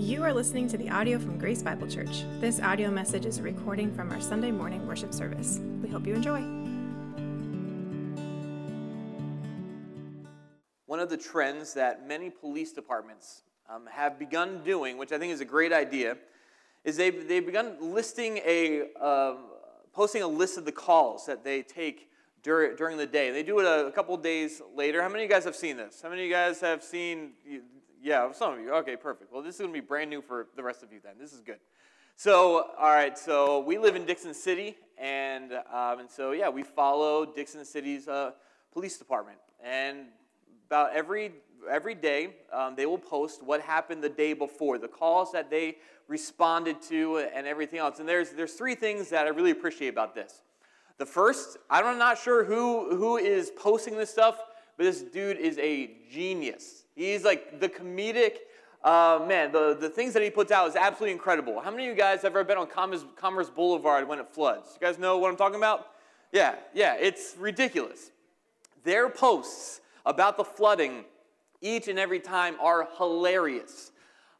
You are listening to the audio from Grace Bible Church. This audio message is a recording from our Sunday morning worship service. We hope you enjoy. One of the trends that many police departments um, have begun doing, which I think is a great idea, is they've, they've begun listing a, uh, posting a list of the calls that they take during, during the day. They do it a, a couple days later. How many of you guys have seen this? How many of you guys have seen yeah, some of you. Okay, perfect. Well, this is going to be brand new for the rest of you then. This is good. So, all right, so we live in Dickson City, and, um, and so, yeah, we follow Dickson City's uh, police department. And about every, every day, um, they will post what happened the day before, the calls that they responded to, and everything else. And there's, there's three things that I really appreciate about this. The first, I'm not sure who, who is posting this stuff, but this dude is a genius. He's like the comedic uh, man. The, the things that he puts out is absolutely incredible. How many of you guys have ever been on Commerce, Commerce Boulevard when it floods? You guys know what I'm talking about? Yeah, yeah, it's ridiculous. Their posts about the flooding each and every time are hilarious.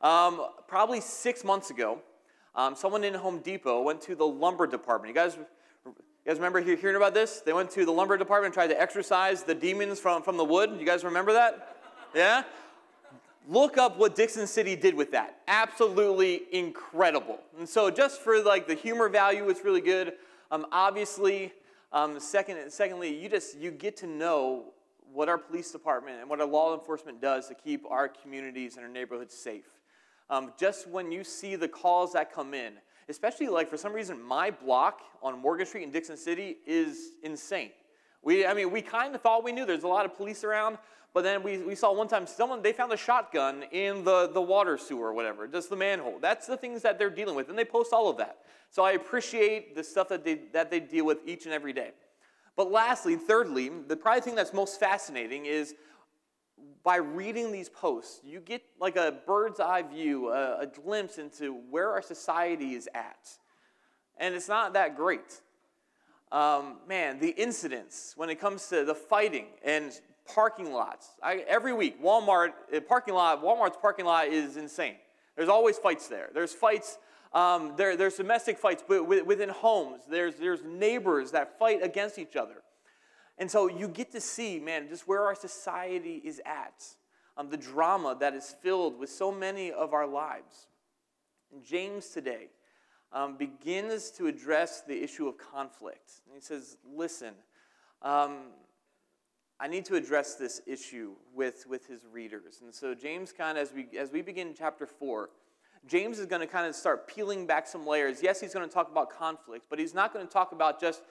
Um, probably six months ago, um, someone in Home Depot went to the lumber department. You guys, you guys remember hearing about this? They went to the lumber department and tried to exorcise the demons from, from the wood. You guys remember that? Yeah? Look up what Dickson City did with that. Absolutely incredible. And so, just for like the humor value, it's really good. Um, obviously, um, second, secondly, you just you get to know what our police department and what our law enforcement does to keep our communities and our neighborhoods safe. Um, just when you see the calls that come in, especially like for some reason, my block on Morgan Street in Dickson City is insane. We, I mean, we kind of thought we knew there's a lot of police around, but then we, we saw one time someone, they found a shotgun in the, the water sewer or whatever, just the manhole. That's the things that they're dealing with, and they post all of that. So I appreciate the stuff that they, that they deal with each and every day. But lastly, thirdly, the probably thing that's most fascinating is by reading these posts, you get like a bird's eye view, a, a glimpse into where our society is at. And it's not that great. Um, man, the incidents when it comes to the fighting and parking lots. I, every week, Walmart uh, parking lot, Walmart's parking lot is insane. There's always fights there. There's fights. Um, there, there's domestic fights but within homes. There's, there's neighbors that fight against each other. And so you get to see, man, just where our society is at, um, the drama that is filled with so many of our lives. And James today um, begins to address the issue of conflict. And he says, listen, um, I need to address this issue with, with his readers. And so, James, kind of, as we, as we begin chapter 4, James is going to kind of start peeling back some layers. Yes, he's going to talk about conflict, but he's not going to talk about just,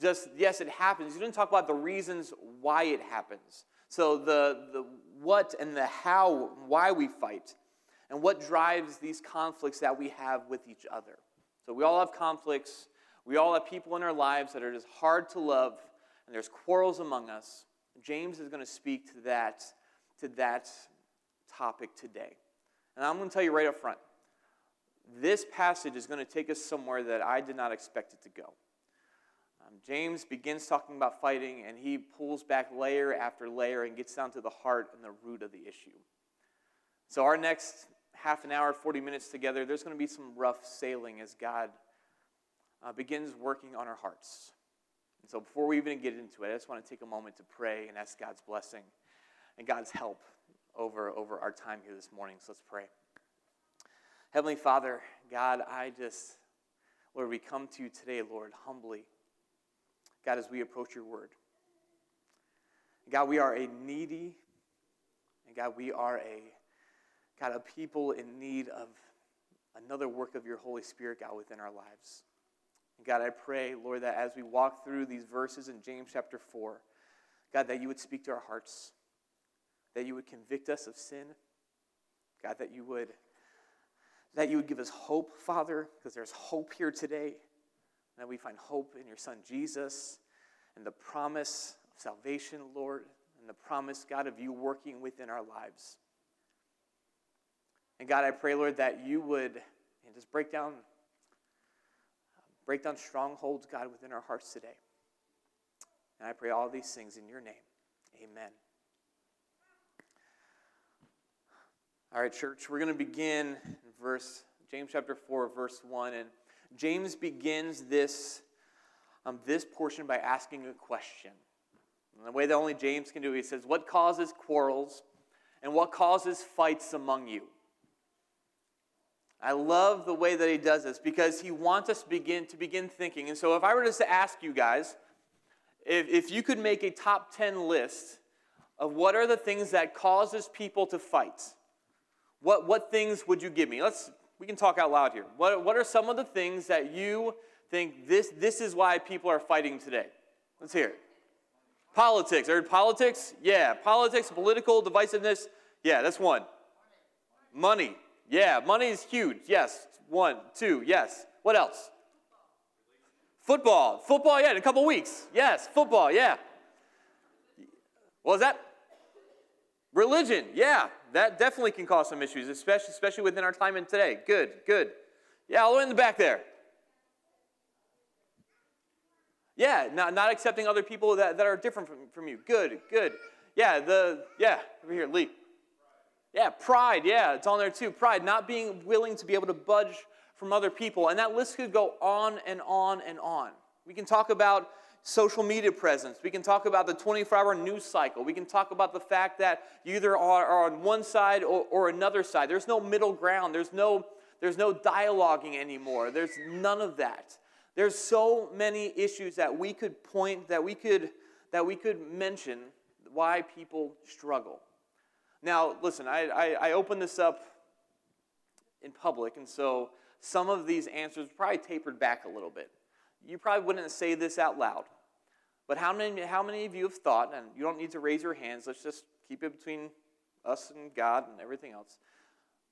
just yes, it happens. He's going to talk about the reasons why it happens. So, the, the what and the how, why we fight, and what drives these conflicts that we have with each other. So, we all have conflicts. We all have people in our lives that are just hard to love, and there's quarrels among us. James is going to speak to that, to that topic today. And I'm going to tell you right up front this passage is going to take us somewhere that I did not expect it to go. Um, James begins talking about fighting, and he pulls back layer after layer and gets down to the heart and the root of the issue. So, our next half an hour, 40 minutes together, there's going to be some rough sailing as God uh, begins working on our hearts. And so before we even get into it, I just want to take a moment to pray and ask God's blessing and God's help over, over our time here this morning. So let's pray. Heavenly Father, God, I just, Lord, we come to you today, Lord, humbly. God, as we approach your word. God, we are a needy, and God, we are a, God, a people in need of another work of your Holy Spirit, God, within our lives. God, I pray, Lord, that as we walk through these verses in James chapter 4, God, that you would speak to our hearts, that you would convict us of sin, God, that you would that you would give us hope, Father, because there's hope here today. That we find hope in your Son Jesus and the promise of salvation, Lord, and the promise, God, of you working within our lives. And God, I pray, Lord, that you would and just break down Break down strongholds, God, within our hearts today. And I pray all these things in your name. Amen. All right, church, we're going to begin in verse James chapter 4, verse 1. And James begins this, um, this portion by asking a question. And the way that only James can do it, he says, What causes quarrels and what causes fights among you? I love the way that he does this because he wants us to begin to begin thinking. And so if I were just to ask you guys, if, if you could make a top 10 list of what are the things that causes people to fight, what, what things would you give me? Let's we can talk out loud here. What, what are some of the things that you think this, this is why people are fighting today? Let's hear it. Politics. Heard politics? Yeah. Politics, political divisiveness. Yeah, that's one. Money. Yeah, money is huge. Yes. One, two, yes. What else? Football. Football, yeah, in a couple weeks. Yes, football, yeah. What was that? Religion, yeah, that definitely can cause some issues, especially, especially within our time and today. Good, good. Yeah, all the way in the back there. Yeah, not, not accepting other people that, that are different from, from you. Good, good. Yeah, the, yeah, over here, Lee. Yeah, pride, yeah, it's on there too. Pride, not being willing to be able to budge from other people. And that list could go on and on and on. We can talk about social media presence. We can talk about the 24 hour news cycle. We can talk about the fact that you either are, on one side or, or another side. There's no middle ground, there's no, there's no dialoguing anymore. There's none of that. There's so many issues that we could point, that we could, that we could mention why people struggle. Now, listen, I, I, I opened this up in public, and so some of these answers probably tapered back a little bit. You probably wouldn't say this out loud, but how many, how many of you have thought, and you don't need to raise your hands, let's just keep it between us and God and everything else.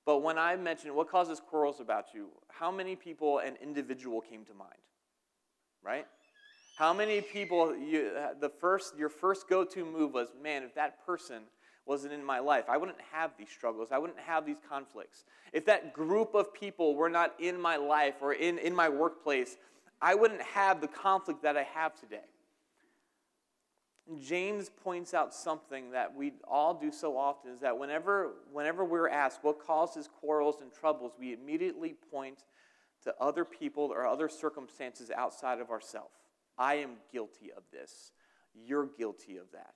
But when I mentioned what causes quarrels about you, how many people an individual came to mind? Right? How many people you, the first your first go-to move was, man, if that person wasn't in my life, I wouldn't have these struggles. I wouldn't have these conflicts. If that group of people were not in my life or in, in my workplace, I wouldn't have the conflict that I have today. James points out something that we all do so often is that whenever, whenever we're asked what causes quarrels and troubles, we immediately point to other people or other circumstances outside of ourselves. I am guilty of this. You're guilty of that.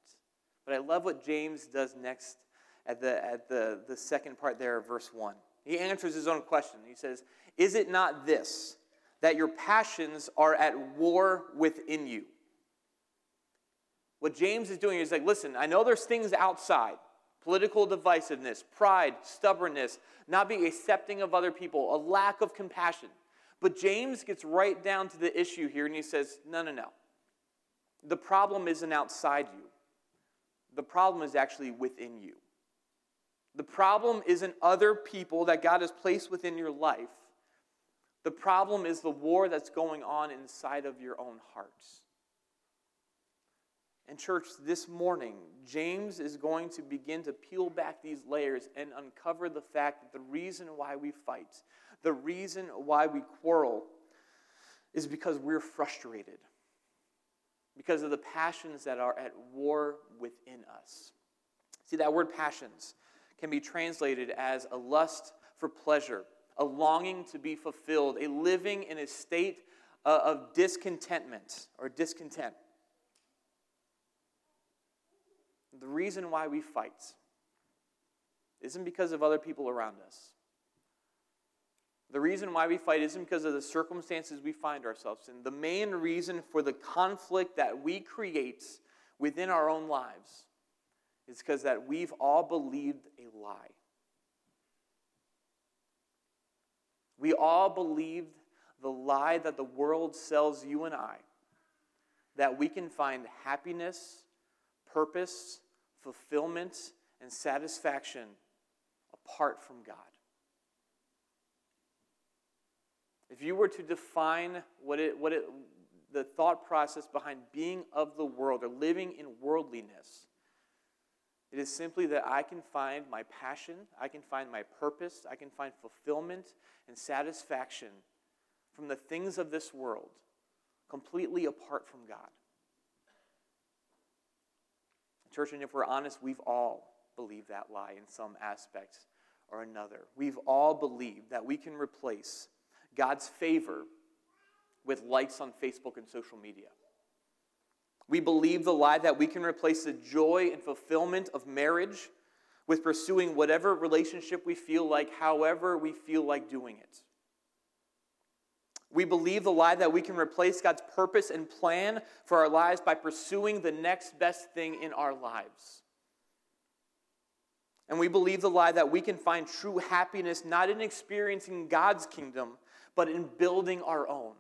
But I love what James does next at the, at the, the second part there verse 1. He answers his own question. He says, Is it not this, that your passions are at war within you? What James is doing is like, listen, I know there's things outside political divisiveness, pride, stubbornness, not being accepting of other people, a lack of compassion. But James gets right down to the issue here and he says, no, no, no. The problem isn't outside you, the problem is actually within you. The problem isn't other people that God has placed within your life. The problem is the war that's going on inside of your own hearts. And, church, this morning, James is going to begin to peel back these layers and uncover the fact that the reason why we fight, the reason why we quarrel, is because we're frustrated, because of the passions that are at war within us. See, that word passions can be translated as a lust for pleasure, a longing to be fulfilled, a living in a state uh, of discontentment or discontent. The reason why we fight isn't because of other people around us. The reason why we fight isn't because of the circumstances we find ourselves in. The main reason for the conflict that we create within our own lives is because that we've all believed a lie. We all believed the lie that the world sells you and I that we can find happiness, purpose, fulfillment, and satisfaction apart from God. If you were to define what it, what it, the thought process behind being of the world or living in worldliness, it is simply that I can find my passion, I can find my purpose, I can find fulfillment and satisfaction from the things of this world completely apart from God. Church, and if we're honest, we've all believed that lie in some aspects or another. We've all believed that we can replace God's favor with likes on Facebook and social media. We believe the lie that we can replace the joy and fulfillment of marriage with pursuing whatever relationship we feel like, however we feel like doing it. We believe the lie that we can replace God's purpose and plan for our lives by pursuing the next best thing in our lives. And we believe the lie that we can find true happiness not in experiencing God's kingdom, but in building our own.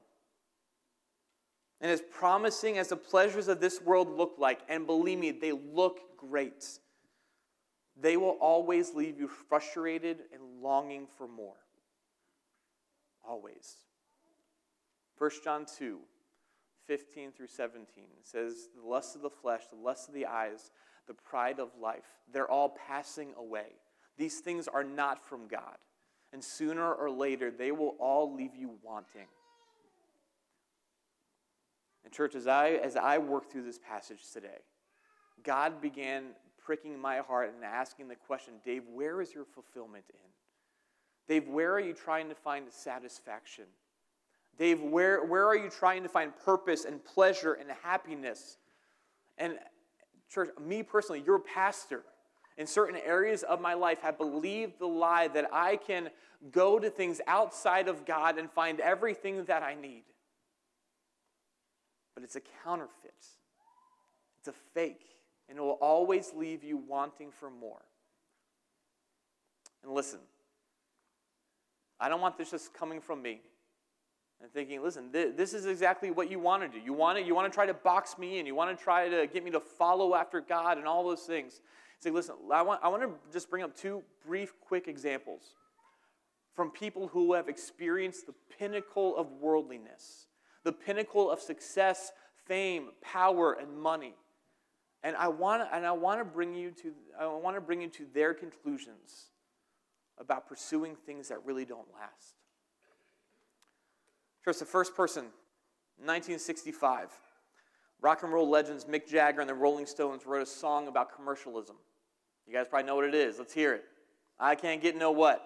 And as promising as the pleasures of this world look like, and believe me, they look great, they will always leave you frustrated and longing for more. Always. 1 John 2, 15 through 17 says, The lust of the flesh, the lust of the eyes, the pride of life, they're all passing away. These things are not from God. And sooner or later, they will all leave you wanting. And, church, as I, as I work through this passage today, God began pricking my heart and asking the question Dave, where is your fulfillment in? Dave, where are you trying to find satisfaction? Dave, where, where are you trying to find purpose and pleasure and happiness? And, church, me personally, your pastor, in certain areas of my life, have believed the lie that I can go to things outside of God and find everything that I need. But it's a counterfeit, it's a fake, and it will always leave you wanting for more. And listen, I don't want this just coming from me and thinking, listen, th- this is exactly what you want to do. You want to, you want to try to box me in. You want to try to get me to follow after God and all those things. Say, listen, I want, I want to just bring up two brief, quick examples from people who have experienced the pinnacle of worldliness, the pinnacle of success, fame, power, and money. And I want, and I want to bring you to, I want to bring you to their conclusions about pursuing things that really don't last. First, the first person, 1965. Rock and roll legends Mick Jagger and the Rolling Stones wrote a song about commercialism. You guys probably know what it is. Let's hear it. I can't get no what?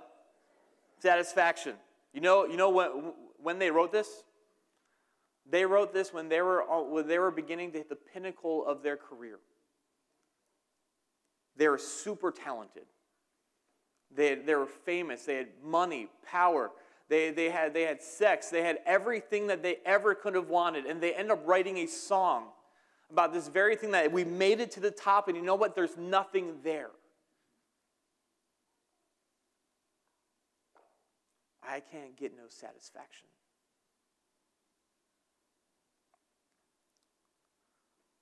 Satisfaction. You know, you know what, when they wrote this? They wrote this when they were, when they were beginning to hit the pinnacle of their career. They were super talented. They, they were famous. They had money, power, they, they, had, they had sex. They had everything that they ever could have wanted. And they end up writing a song about this very thing that we made it to the top, and you know what? There's nothing there. I can't get no satisfaction.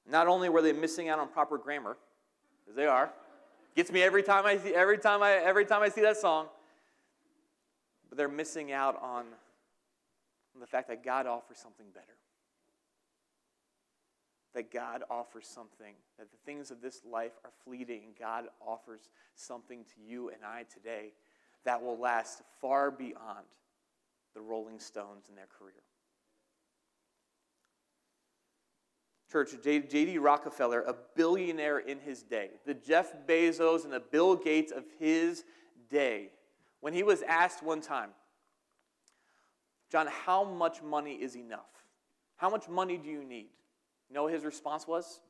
Not only were they missing out on proper grammar, as they are, gets me every time I see every time I every time I see that song but they're missing out on, on the fact that God offers something better. That God offers something, that the things of this life are fleeting, God offers something to you and I today that will last far beyond the Rolling Stones in their career. Church, J.D. Rockefeller, a billionaire in his day, the Jeff Bezos and the Bill Gates of his day, when he was asked one time, John, how much money is enough? How much money do you need? You know what his response was?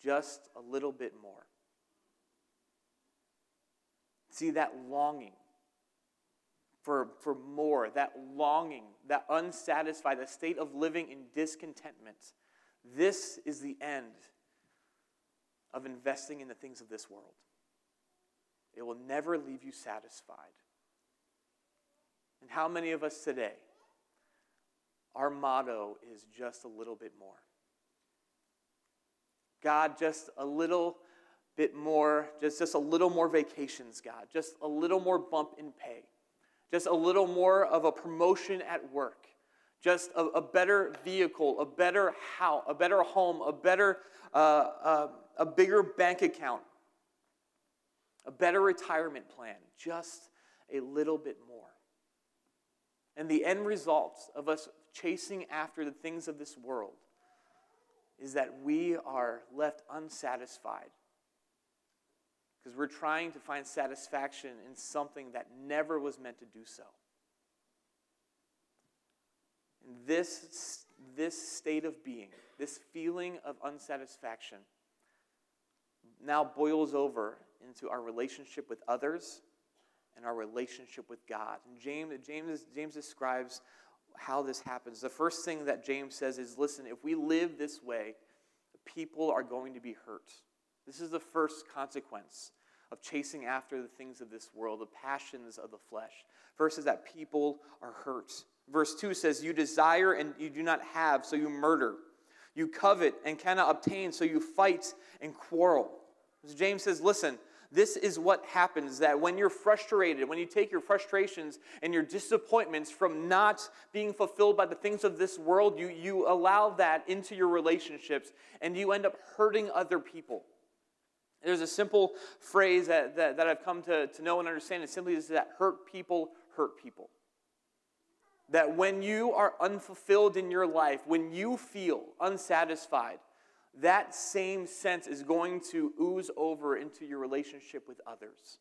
Just a little bit more. See, that longing for, for more, that longing, that unsatisfied, that state of living in discontentment, this is the end of investing in the things of this world. It will never leave you satisfied. And how many of us today, our motto is just a little bit more? God, just a little bit more, just, just a little more vacations, God, just a little more bump in pay, just a little more of a promotion at work, just a, a better vehicle, a better house, a better home, a better, uh, uh, a bigger bank account, a better retirement plan, just a little bit more. And the end result of us chasing after the things of this world is that we are left unsatisfied because we're trying to find satisfaction in something that never was meant to do so. And this, this state of being, this feeling of unsatisfaction, now boils over into our relationship with others and our relationship with God. And James, James, James describes how this happens. The first thing that James says is listen, if we live this way, people are going to be hurt. This is the first consequence of chasing after the things of this world, the passions of the flesh. First is that people are hurt. Verse 2 says, You desire and you do not have, so you murder. You covet and cannot obtain, so you fight and quarrel. James says, Listen, this is what happens that when you're frustrated, when you take your frustrations and your disappointments from not being fulfilled by the things of this world, you, you allow that into your relationships and you end up hurting other people. There's a simple phrase that, that, that I've come to, to know and understand. It simply is that hurt people hurt people. That when you are unfulfilled in your life, when you feel unsatisfied, that same sense is going to ooze over into your relationship with others.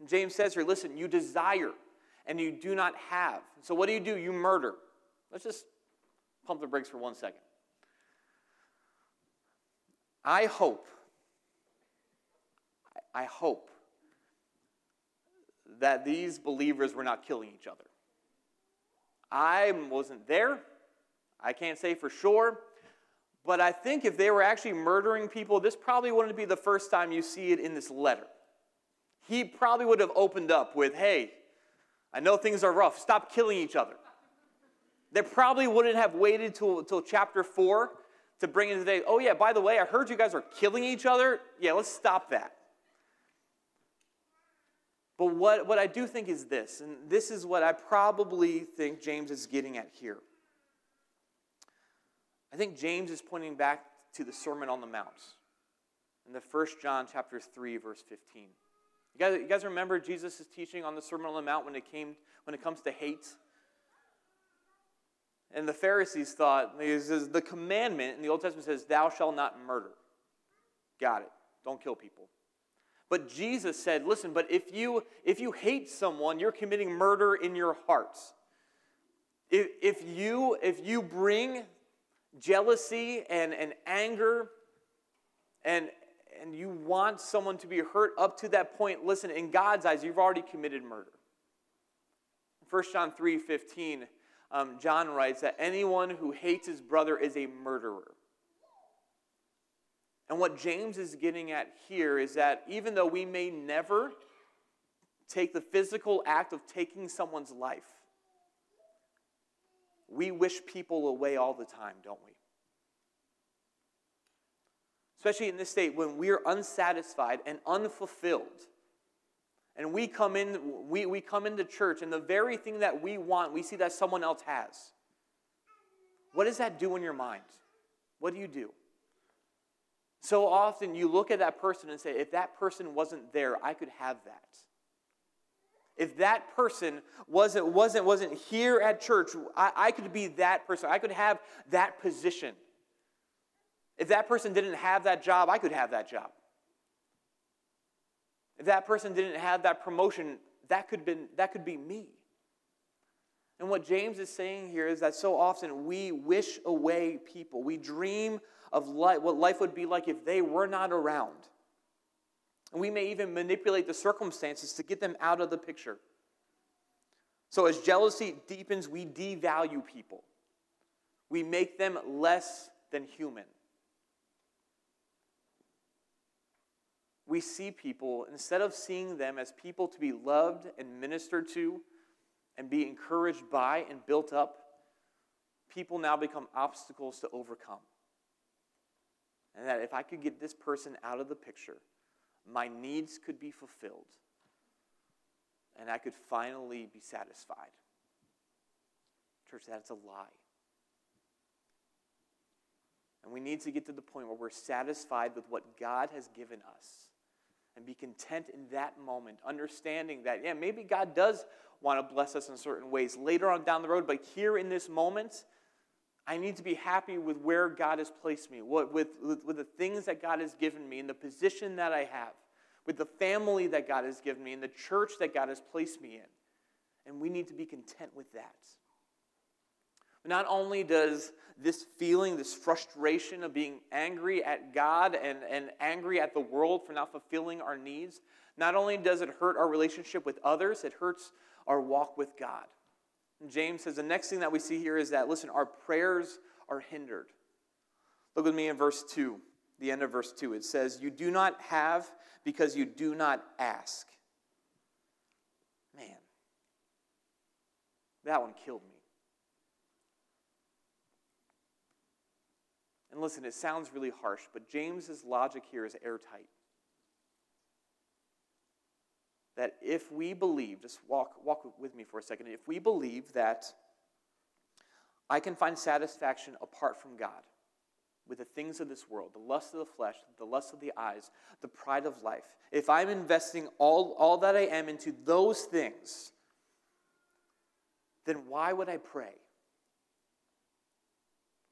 And James says here listen, you desire and you do not have. So what do you do? You murder. Let's just pump the brakes for one second. I hope I hope that these believers were not killing each other. I wasn't there. I can't say for sure. But I think if they were actually murdering people, this probably wouldn't be the first time you see it in this letter. He probably would have opened up with, hey, I know things are rough. Stop killing each other. They probably wouldn't have waited till, till chapter 4 to bring in today. Oh, yeah, by the way, I heard you guys are killing each other. Yeah, let's stop that. But what, what I do think is this, and this is what I probably think James is getting at here. I think James is pointing back to the Sermon on the Mount in the First John chapter 3, verse 15. You guys, you guys remember Jesus' teaching on the Sermon on the Mount when it came when it comes to hate? And the Pharisees thought, says, the commandment in the Old Testament says, Thou shalt not murder. Got it. Don't kill people. But Jesus said, listen, but if you if you hate someone, you're committing murder in your hearts. If, if you if you bring jealousy and, and anger and and you want someone to be hurt up to that point, listen, in God's eyes, you've already committed murder. 1 John 3 15, um, John writes that anyone who hates his brother is a murderer. And what James is getting at here is that even though we may never take the physical act of taking someone's life, we wish people away all the time, don't we? Especially in this state when we're unsatisfied and unfulfilled. And we come in, we, we come into church, and the very thing that we want, we see that someone else has. What does that do in your mind? What do you do? So often you look at that person and say, if that person wasn't there, I could have that. If that person wasn't, wasn't, wasn't here at church, I, I could be that person. I could have that position. If that person didn't have that job, I could have that job. If that person didn't have that promotion, that could, been, that could be me. And what James is saying here is that so often we wish away people. We dream of life, what life would be like if they were not around. And we may even manipulate the circumstances to get them out of the picture. So, as jealousy deepens, we devalue people, we make them less than human. We see people, instead of seeing them as people to be loved and ministered to and be encouraged by and built up, people now become obstacles to overcome. And that if I could get this person out of the picture, my needs could be fulfilled and I could finally be satisfied. Church, that's a lie. And we need to get to the point where we're satisfied with what God has given us and be content in that moment, understanding that, yeah, maybe God does want to bless us in certain ways later on down the road, but here in this moment, I need to be happy with where God has placed me, with, with, with the things that God has given me, and the position that I have, with the family that God has given me, and the church that God has placed me in. And we need to be content with that. Not only does this feeling, this frustration of being angry at God and, and angry at the world for not fulfilling our needs, not only does it hurt our relationship with others, it hurts our walk with God. James says the next thing that we see here is that, listen, our prayers are hindered. Look with me in verse 2, the end of verse 2. It says, You do not have because you do not ask. Man, that one killed me. And listen, it sounds really harsh, but James's logic here is airtight. That if we believe, just walk, walk with me for a second, if we believe that I can find satisfaction apart from God with the things of this world, the lust of the flesh, the lust of the eyes, the pride of life, if I'm investing all, all that I am into those things, then why would I pray?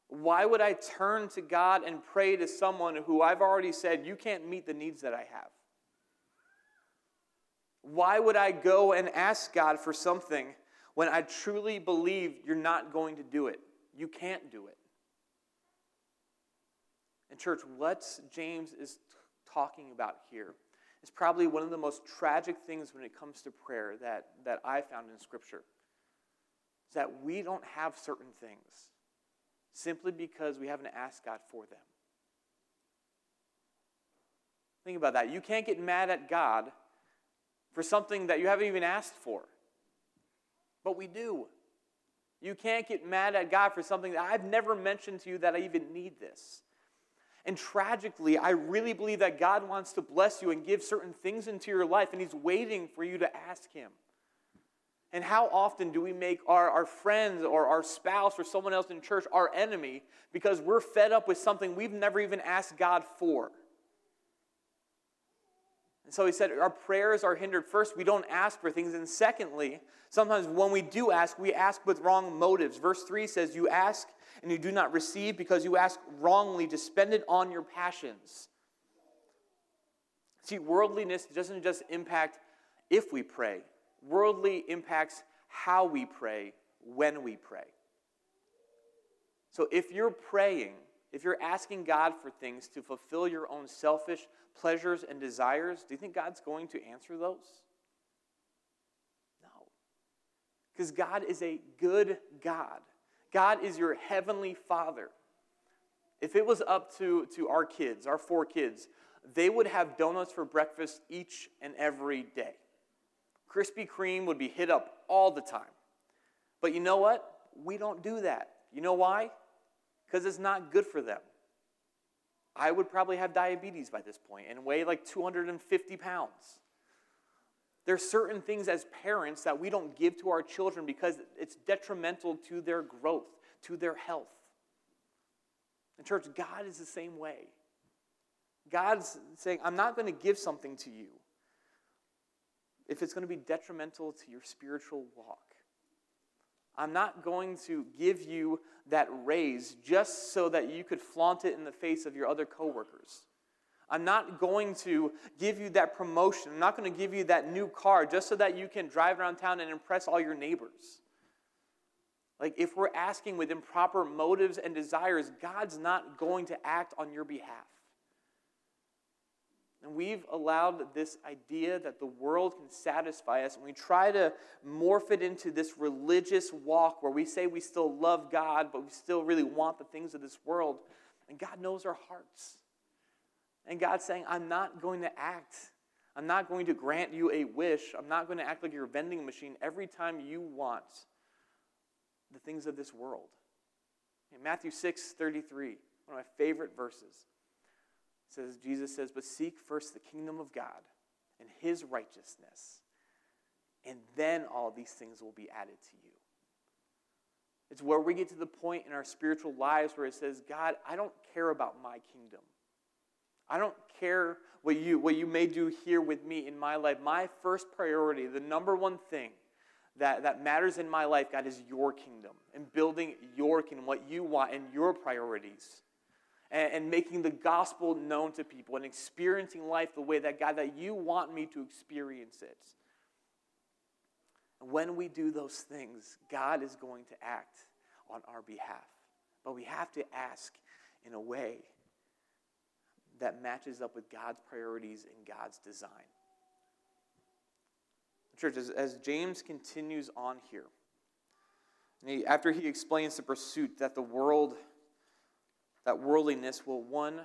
Why would I turn to God and pray to someone who I've already said, you can't meet the needs that I have? Why would I go and ask God for something when I truly believe you're not going to do it? You can't do it. And, church, what James is talking about here is probably one of the most tragic things when it comes to prayer that, that I found in Scripture. Is that we don't have certain things simply because we haven't asked God for them. Think about that. You can't get mad at God for something that you haven't even asked for. But we do. You can't get mad at God for something that I've never mentioned to you that I even need this. And tragically, I really believe that God wants to bless you and give certain things into your life, and He's waiting for you to ask Him. And how often do we make our, our friends or our spouse or someone else in church our enemy because we're fed up with something we've never even asked God for? And so he said our prayers are hindered. First, we don't ask for things. And secondly, sometimes when we do ask, we ask with wrong motives. Verse 3 says, You ask and you do not receive because you ask wrongly to spend it on your passions. See, worldliness doesn't just impact if we pray, worldly impacts how we pray when we pray. So if you're praying, if you're asking God for things to fulfill your own selfish pleasures and desires, do you think God's going to answer those? No. Because God is a good God. God is your heavenly Father. If it was up to, to our kids, our four kids, they would have donuts for breakfast each and every day. Krispy Kreme would be hit up all the time. But you know what? We don't do that. You know why? Because it's not good for them. I would probably have diabetes by this point and weigh like 250 pounds. There's certain things as parents that we don't give to our children because it's detrimental to their growth, to their health. And, church, God is the same way. God's saying, I'm not going to give something to you if it's going to be detrimental to your spiritual walk. I'm not going to give you that raise just so that you could flaunt it in the face of your other coworkers. I'm not going to give you that promotion. I'm not going to give you that new car just so that you can drive around town and impress all your neighbors. Like, if we're asking with improper motives and desires, God's not going to act on your behalf. And we've allowed this idea that the world can satisfy us, and we try to morph it into this religious walk where we say we still love God, but we still really want the things of this world. And God knows our hearts. And God's saying, I'm not going to act. I'm not going to grant you a wish. I'm not going to act like you're a vending machine every time you want the things of this world. In Matthew 6 33, one of my favorite verses says Jesus says, "But seek first the kingdom of God and his righteousness, and then all these things will be added to you." It's where we get to the point in our spiritual lives where it says, God, I don't care about my kingdom. I don't care what you, what you may do here with me in my life. My first priority, the number one thing that, that matters in my life, God, is your kingdom and building your kingdom, what you want and your priorities. And, and making the gospel known to people and experiencing life the way that God, that you want me to experience it. And when we do those things, God is going to act on our behalf. But we have to ask in a way that matches up with God's priorities and God's design. Church, as, as James continues on here, he, after he explains the pursuit that the world, that worldliness will, one,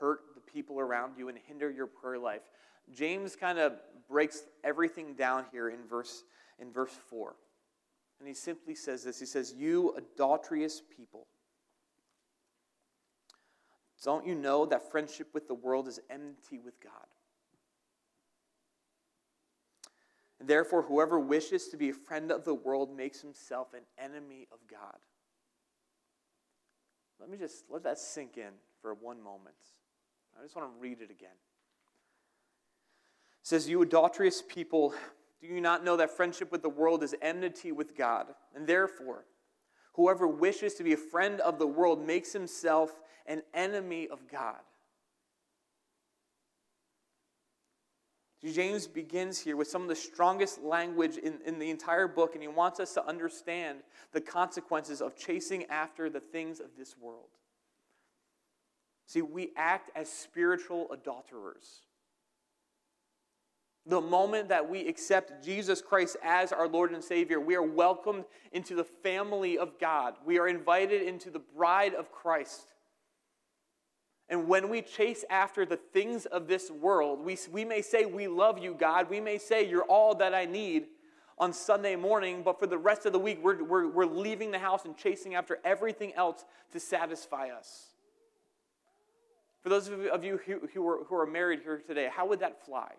hurt the people around you and hinder your prayer life, James kind of breaks everything down here in verse, in verse 4. And he simply says this He says, You adulterous people. Don't you know that friendship with the world is enmity with God? Therefore, whoever wishes to be a friend of the world makes himself an enemy of God. Let me just let that sink in for one moment. I just want to read it again. It says, You adulterous people, do you not know that friendship with the world is enmity with God? And therefore, whoever wishes to be a friend of the world makes himself an enemy of God. James begins here with some of the strongest language in, in the entire book, and he wants us to understand the consequences of chasing after the things of this world. See, we act as spiritual adulterers. The moment that we accept Jesus Christ as our Lord and Savior, we are welcomed into the family of God. We are invited into the bride of Christ. And when we chase after the things of this world, we, we may say, We love you, God. We may say, You're all that I need on Sunday morning, but for the rest of the week, we're, we're, we're leaving the house and chasing after everything else to satisfy us. For those of you who, who, are, who are married here today, how would that fly?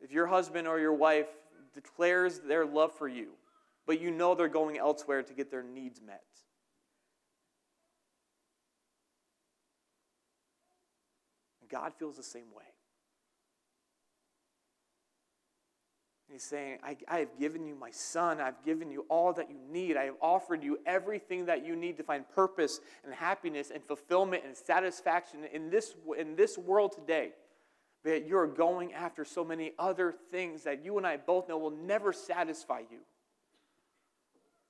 If your husband or your wife declares their love for you, but you know they're going elsewhere to get their needs met, God feels the same way. He's saying, I, I, have given you my son. I've given you all that you need. I have offered you everything that you need to find purpose and happiness and fulfillment and satisfaction in this, in this world today. But you're going after so many other things that you and I both know will never satisfy you.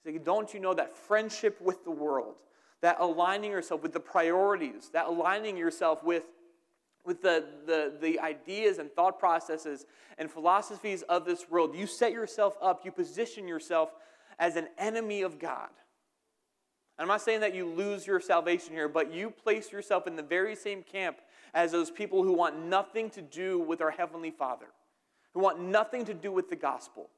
So don't you know that friendship with the world, that aligning yourself with the priorities, that aligning yourself with with the, the, the ideas and thought processes and philosophies of this world. You set yourself up, you position yourself as an enemy of God. I'm not saying that you lose your salvation here, but you place yourself in the very same camp as those people who want nothing to do with our Heavenly Father, who want nothing to do with the gospel,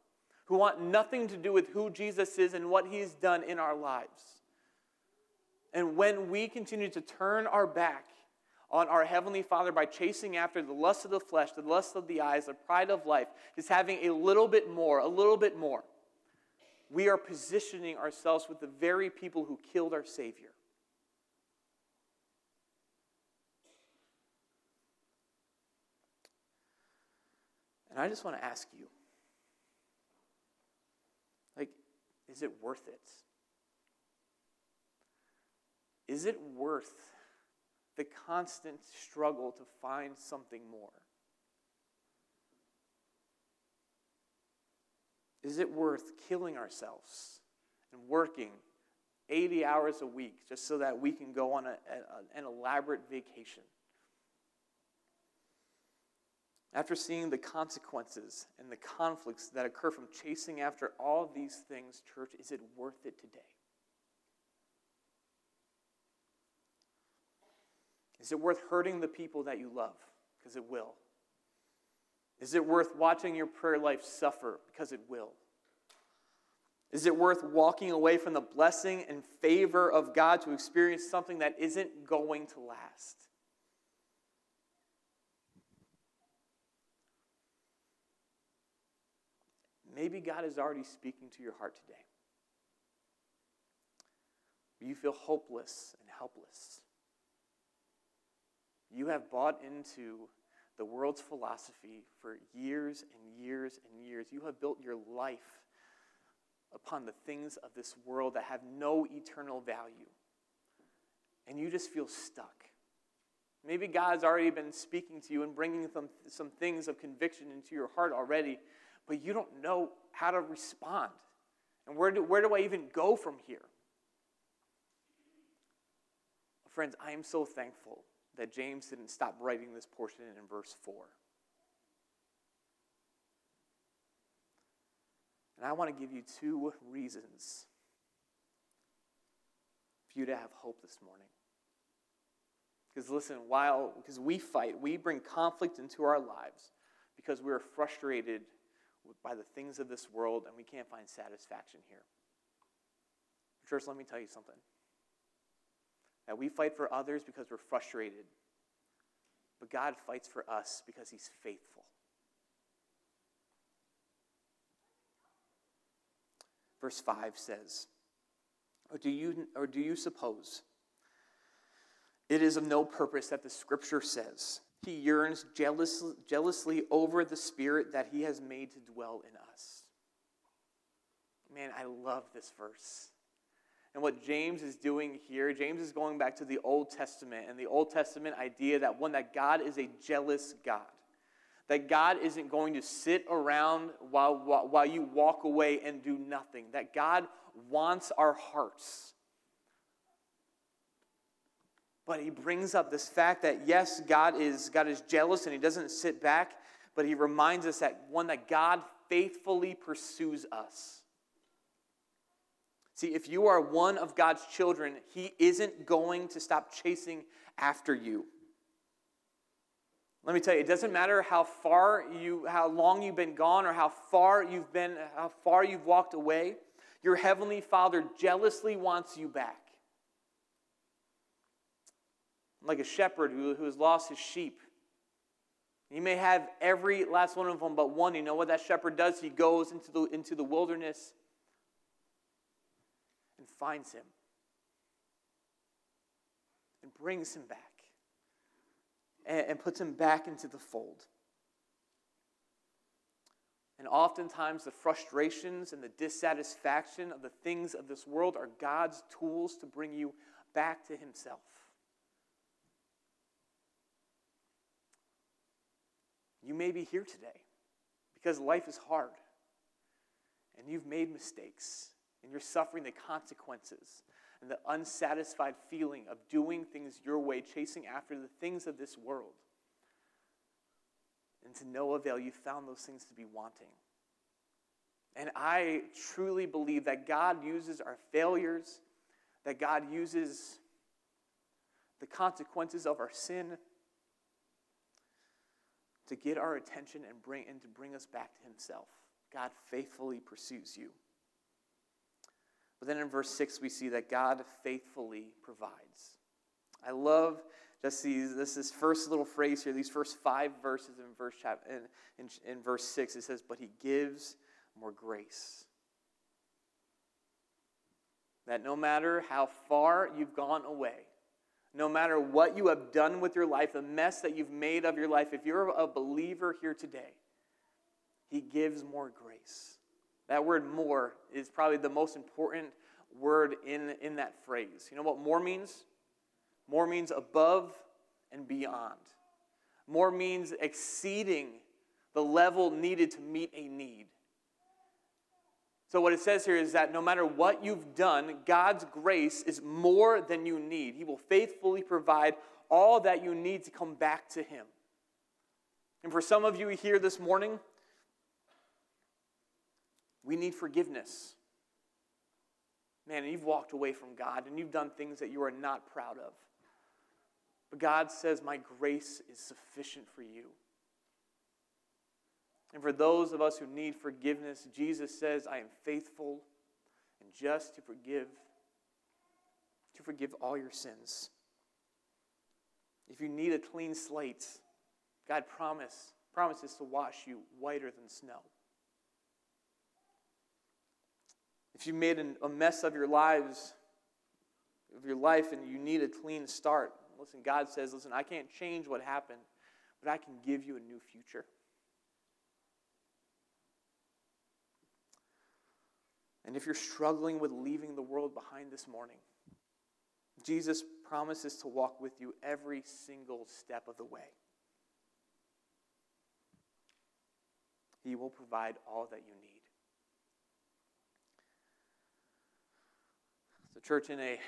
who want nothing to do with who Jesus is and what He's done in our lives. And when we continue to turn our back on our Heavenly Father by chasing after the lust of the flesh, the lust of the eyes, the pride of life, is having a little bit more, a little bit more. We are positioning ourselves with the very people who killed our Savior. And I just want to ask you like, is it worth it? Is it worth the constant struggle to find something more? Is it worth killing ourselves and working 80 hours a week just so that we can go on a, a, an elaborate vacation? After seeing the consequences and the conflicts that occur from chasing after all these things, church, is it worth it today? Is it worth hurting the people that you love? Because it will. Is it worth watching your prayer life suffer? Because it will. Is it worth walking away from the blessing and favor of God to experience something that isn't going to last? Maybe God is already speaking to your heart today. You feel hopeless and helpless. You have bought into the world's philosophy for years and years and years. You have built your life upon the things of this world that have no eternal value. and you just feel stuck. Maybe God's already been speaking to you and bringing some, some things of conviction into your heart already, but you don't know how to respond. And where do, where do I even go from here? Friends, I am so thankful that James didn't stop writing this portion in verse 4. And I want to give you two reasons for you to have hope this morning. Because listen, while because we fight, we bring conflict into our lives because we're frustrated by the things of this world and we can't find satisfaction here. Church, let me tell you something. That we fight for others because we're frustrated. But God fights for us because he's faithful. Verse 5 says, Or do you, or do you suppose it is of no purpose that the scripture says he yearns jealous, jealously over the spirit that he has made to dwell in us. Man, I love this verse. And what James is doing here, James is going back to the Old Testament and the Old Testament idea that one, that God is a jealous God. That God isn't going to sit around while, while, while you walk away and do nothing. That God wants our hearts. But he brings up this fact that yes, God is, God is jealous and he doesn't sit back, but he reminds us that one, that God faithfully pursues us. See, if you are one of God's children, he isn't going to stop chasing after you. Let me tell you, it doesn't matter how far you, how long you've been gone or how far you've been, how far you've walked away, your heavenly Father jealously wants you back like a shepherd who, who has lost his sheep. He may have every last one of them but one. You know what that shepherd does? He goes into the, into the wilderness finds him and brings him back and, and puts him back into the fold. And oftentimes, the frustrations and the dissatisfaction of the things of this world are God's tools to bring you back to Himself. You may be here today because life is hard and you've made mistakes and you're suffering the consequences and the unsatisfied feeling of doing things your way, chasing after the things of this world. And to no avail, you found those things to be wanting. And I truly believe that God uses our failures, that God uses the consequences of our sin to get our attention and bring and to bring us back to himself. God faithfully pursues you. But then in verse 6 we see that God faithfully provides. I love just these this is first little phrase here, these first five verses in verse chapter in, in, in verse 6 it says, "But he gives more grace." That no matter how far you've gone away, no matter what you have done with your life, the mess that you've made of your life, if you're a believer here today, He gives more grace. That word more is probably the most important word in, in that phrase. You know what more means? More means above and beyond. More means exceeding the level needed to meet a need. So, what it says here is that no matter what you've done, God's grace is more than you need. He will faithfully provide all that you need to come back to Him. And for some of you here this morning, we need forgiveness. Man, you've walked away from God and you've done things that you are not proud of. But God says, My grace is sufficient for you. And for those of us who need forgiveness, Jesus says, I am faithful and just to forgive, to forgive all your sins. If you need a clean slate, God promise, promises to wash you whiter than snow. If you made an, a mess of your lives, of your life, and you need a clean start, listen, God says, listen, I can't change what happened, but I can give you a new future. And if you're struggling with leaving the world behind this morning, Jesus promises to walk with you every single step of the way. He will provide all that you need. So, church, in a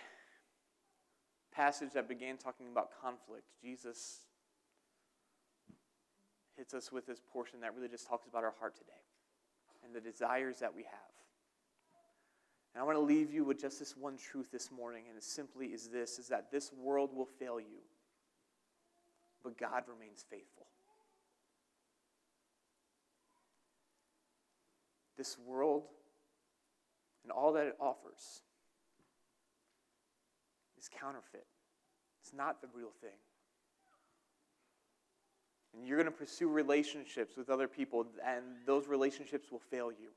passage that began talking about conflict, Jesus hits us with this portion that really just talks about our heart today and the desires that we have. And I want to leave you with just this one truth this morning, and it simply is this is that this world will fail you, but God remains faithful. This world and all that it offers is counterfeit. It's not the real thing. And you're going to pursue relationships with other people, and those relationships will fail you.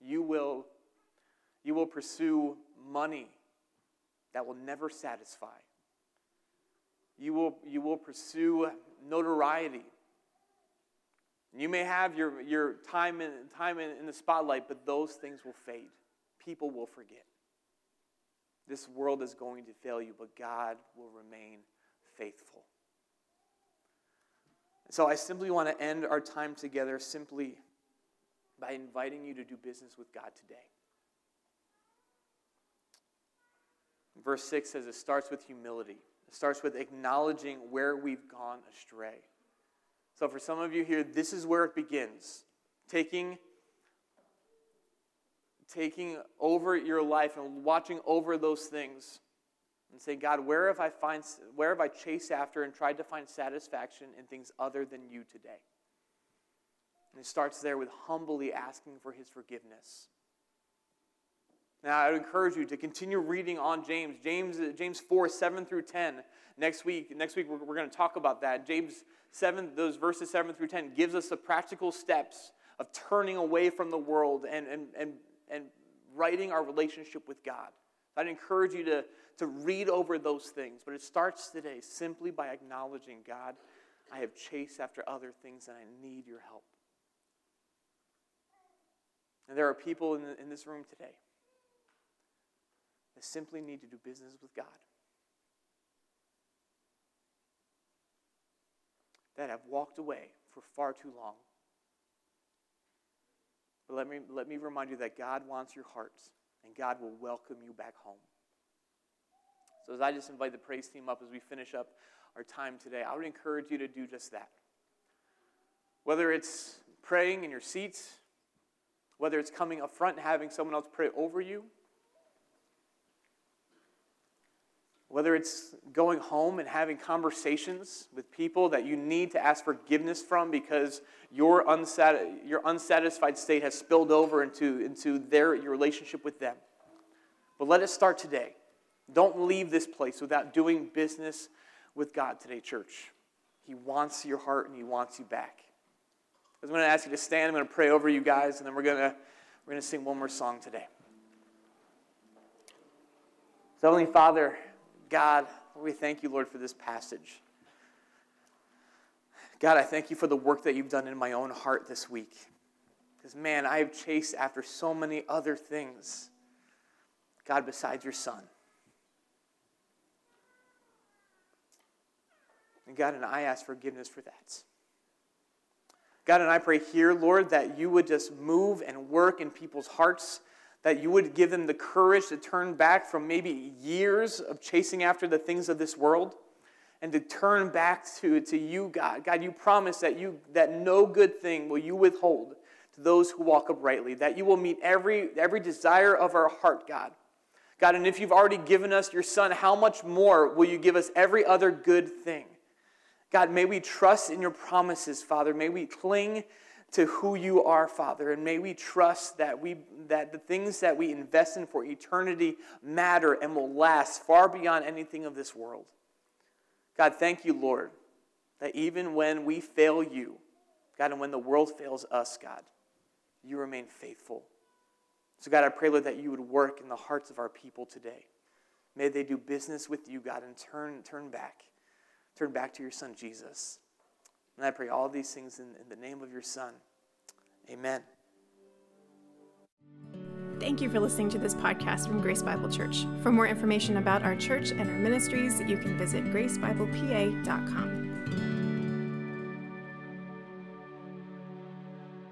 You will, you will pursue money that will never satisfy. You will, you will pursue notoriety. You may have your, your time, in, time in, in the spotlight, but those things will fade. People will forget. This world is going to fail you, but God will remain faithful. So I simply want to end our time together simply by inviting you to do business with God today. Verse 6 says it starts with humility. It starts with acknowledging where we've gone astray. So for some of you here, this is where it begins. Taking taking over your life and watching over those things and say, God, where have I find where have I chased after and tried to find satisfaction in things other than you today? And it starts there with humbly asking for his forgiveness. Now, I would encourage you to continue reading on James. James, James 4, 7 through 10. Next week, next week we're, we're going to talk about that. James 7, those verses 7 through 10, gives us the practical steps of turning away from the world and, and, and and righting our relationship with God. I'd encourage you to, to read over those things, but it starts today simply by acknowledging God, I have chased after other things and I need your help. And there are people in, the, in this room today that simply need to do business with God. That have walked away for far too long but let me, let me remind you that God wants your hearts, and God will welcome you back home. So, as I just invite the praise team up as we finish up our time today, I would encourage you to do just that. Whether it's praying in your seats, whether it's coming up front and having someone else pray over you, whether it's going home and having conversations with people that you need to ask forgiveness from because your, your unsatisfied state has spilled over into, into their, your relationship with them. But let it start today. Don't leave this place without doing business with God today, church. He wants your heart and He wants you back. I'm going to ask you to stand. I'm going to pray over you guys, and then we're going to, we're going to sing one more song today. So, Heavenly Father, God, we thank you, Lord, for this passage. God, I thank you for the work that you've done in my own heart this week. Because, man, I have chased after so many other things, God, besides your son. And God, and I ask forgiveness for that. God, and I pray here, Lord, that you would just move and work in people's hearts that you would give them the courage to turn back from maybe years of chasing after the things of this world and to turn back to, to you, God. God, you promise that, you, that no good thing will you withhold to those who walk uprightly, that you will meet every, every desire of our heart, God. God, and if you've already given us your Son, how much more will you give us every other good thing? God, may we trust in your promises, Father. May we cling to who you are, Father. And may we trust that, we, that the things that we invest in for eternity matter and will last far beyond anything of this world. God, thank you, Lord, that even when we fail you, God, and when the world fails us, God, you remain faithful. So, God, I pray, Lord, that you would work in the hearts of our people today. May they do business with you, God, and turn, turn back. Turn back to your Son, Jesus. And I pray all these things in, in the name of your Son. Amen. Thank you for listening to this podcast from Grace Bible Church. For more information about our church and our ministries, you can visit gracebiblepa.com.